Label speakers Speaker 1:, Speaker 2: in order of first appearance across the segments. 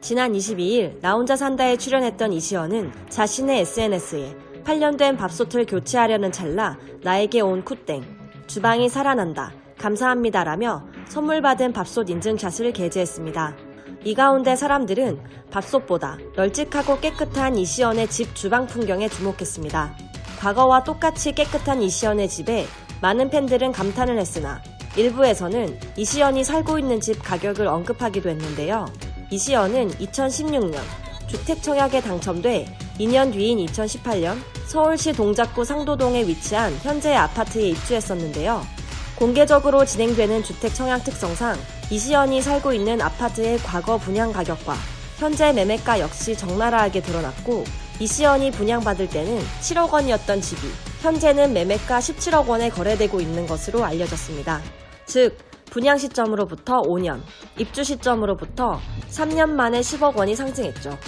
Speaker 1: 지난 22일 나 혼자 산다에 출연했던 이시연은 자신의 SNS에 8년 된 밥솥을 교체하려는 찰나 나에게 온 쿠땡 주방이 살아난다 감사합니다라며 선물 받은 밥솥 인증샷을 게재했습니다. 이 가운데 사람들은 밥솥보다 널찍하고 깨끗한 이시연의 집 주방 풍경에 주목했습니다. 과거와 똑같이 깨끗한 이시연의 집에 많은 팬들은 감탄을 했으나 일부에서는 이시연이 살고 있는 집 가격을 언급하기도 했는데요. 이시연은 2016년 주택청약에 당첨돼 2년 뒤인 2018년 서울시 동작구 상도동에 위치한 현재의 아파트에 입주했었는데요. 공개적으로 진행되는 주택 청약 특성상 이시연이 살고 있는 아파트의 과거 분양 가격과 현재 매매가 역시 적나라하게 드러났고 이시연이 분양받을 때는 7억 원이었던 집이 현재는 매매가 17억 원에 거래되고 있는 것으로 알려졌습니다. 즉, 분양 시점으로부터 5년, 입주 시점으로부터 3년 만에 10억 원이 상승했죠.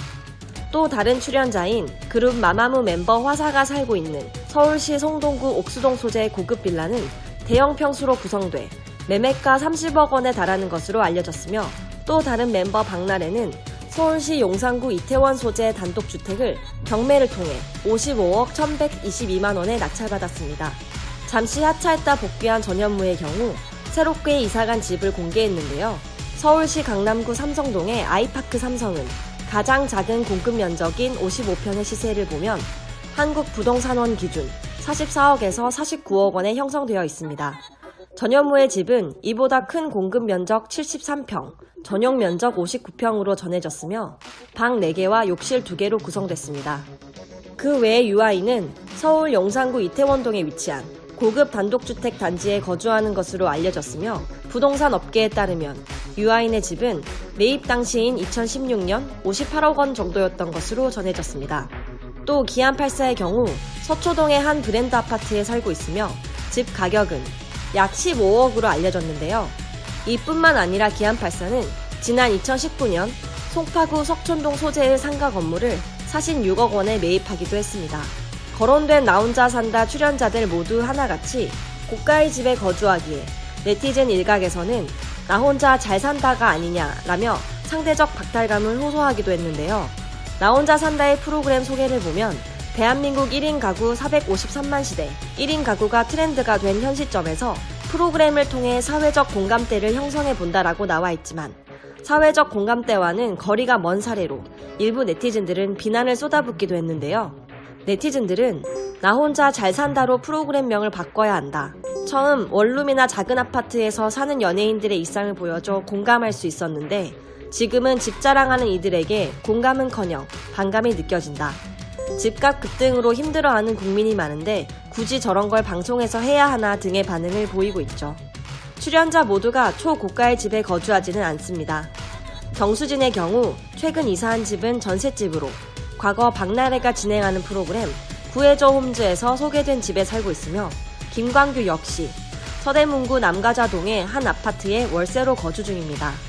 Speaker 1: 또 다른 출연자인 그룹 마마무 멤버 화사가 살고 있는 서울시 송동구 옥수동 소재의 고급 빌라는 대형 평수로 구성돼 매매가 30억 원에 달하는 것으로 알려졌으며 또 다른 멤버 박나래는 서울시 용산구 이태원 소재 단독 주택을 경매를 통해 55억 1122만 원에 낙찰받았습니다. 잠시 하차했다 복귀한 전현무의 경우 새롭게 이사간 집을 공개했는데요. 서울시 강남구 삼성동의 아이파크 삼성은 가장 작은 공급 면적인 55평의 시세를 보면 한국 부동산원 기준 44억에서 49억 원에 형성되어 있습니다. 전현무의 집은 이보다 큰 공급 면적 73평, 전용 면적 59평으로 전해졌으며 방 4개와 욕실 2개로 구성됐습니다. 그 외에 유아이는 서울 용산구 이태원동에 위치한 고급 단독주택 단지에 거주하는 것으로 알려졌으며 부동산 업계에 따르면 유아인의 집은 매입 당시인 2016년 58억 원 정도였던 것으로 전해졌습니다. 또 기안 84의 경우 서초동의 한 브랜드 아파트에 살고 있으며 집 가격은 약 15억으로 알려졌는데요. 이뿐만 아니라 기안 84는 지난 2019년 송파구 석촌동 소재의 상가 건물을 46억 원에 매입하기도 했습니다. 거론된 나 혼자 산다 출연자들 모두 하나같이 고가의 집에 거주하기에 네티즌 일각에서는 나 혼자 잘 산다가 아니냐라며 상대적 박탈감을 호소하기도 했는데요. 나 혼자 산다의 프로그램 소개를 보면 대한민국 1인 가구 453만 시대 1인 가구가 트렌드가 된 현 시점에서 프로그램을 통해 사회적 공감대를 형성해 본다라고 나와 있지만 사회적 공감대와는 거리가 먼 사례로 일부 네티즌들은 비난을 쏟아붓기도 했는데요. 네티즌들은 나 혼자 잘 산다로 프로그램명을 바꿔야 한다. 처음 원룸이나 작은 아파트에서 사는 연예인들의 일상을 보여줘 공감할 수 있었는데 지금은 집 자랑하는 이들에게 공감은커녕 반감이 느껴진다. 집값 급등으로 힘들어하는 국민이 많은데 굳이 저런 걸 방송에서 해야 하나 등의 반응을 보이고 있죠. 출연자 모두가 초고가의 집에 거주하지는 않습니다. 정수진의 경우 최근 이사한 집은 전셋집으로 과거 박나래가 진행하는 프로그램 구해줘 홈즈에서 소개된 집에 살고 있으며 김광규 역시 서대문구 남가자동의 한 아파트에 월세로 거주 중입니다.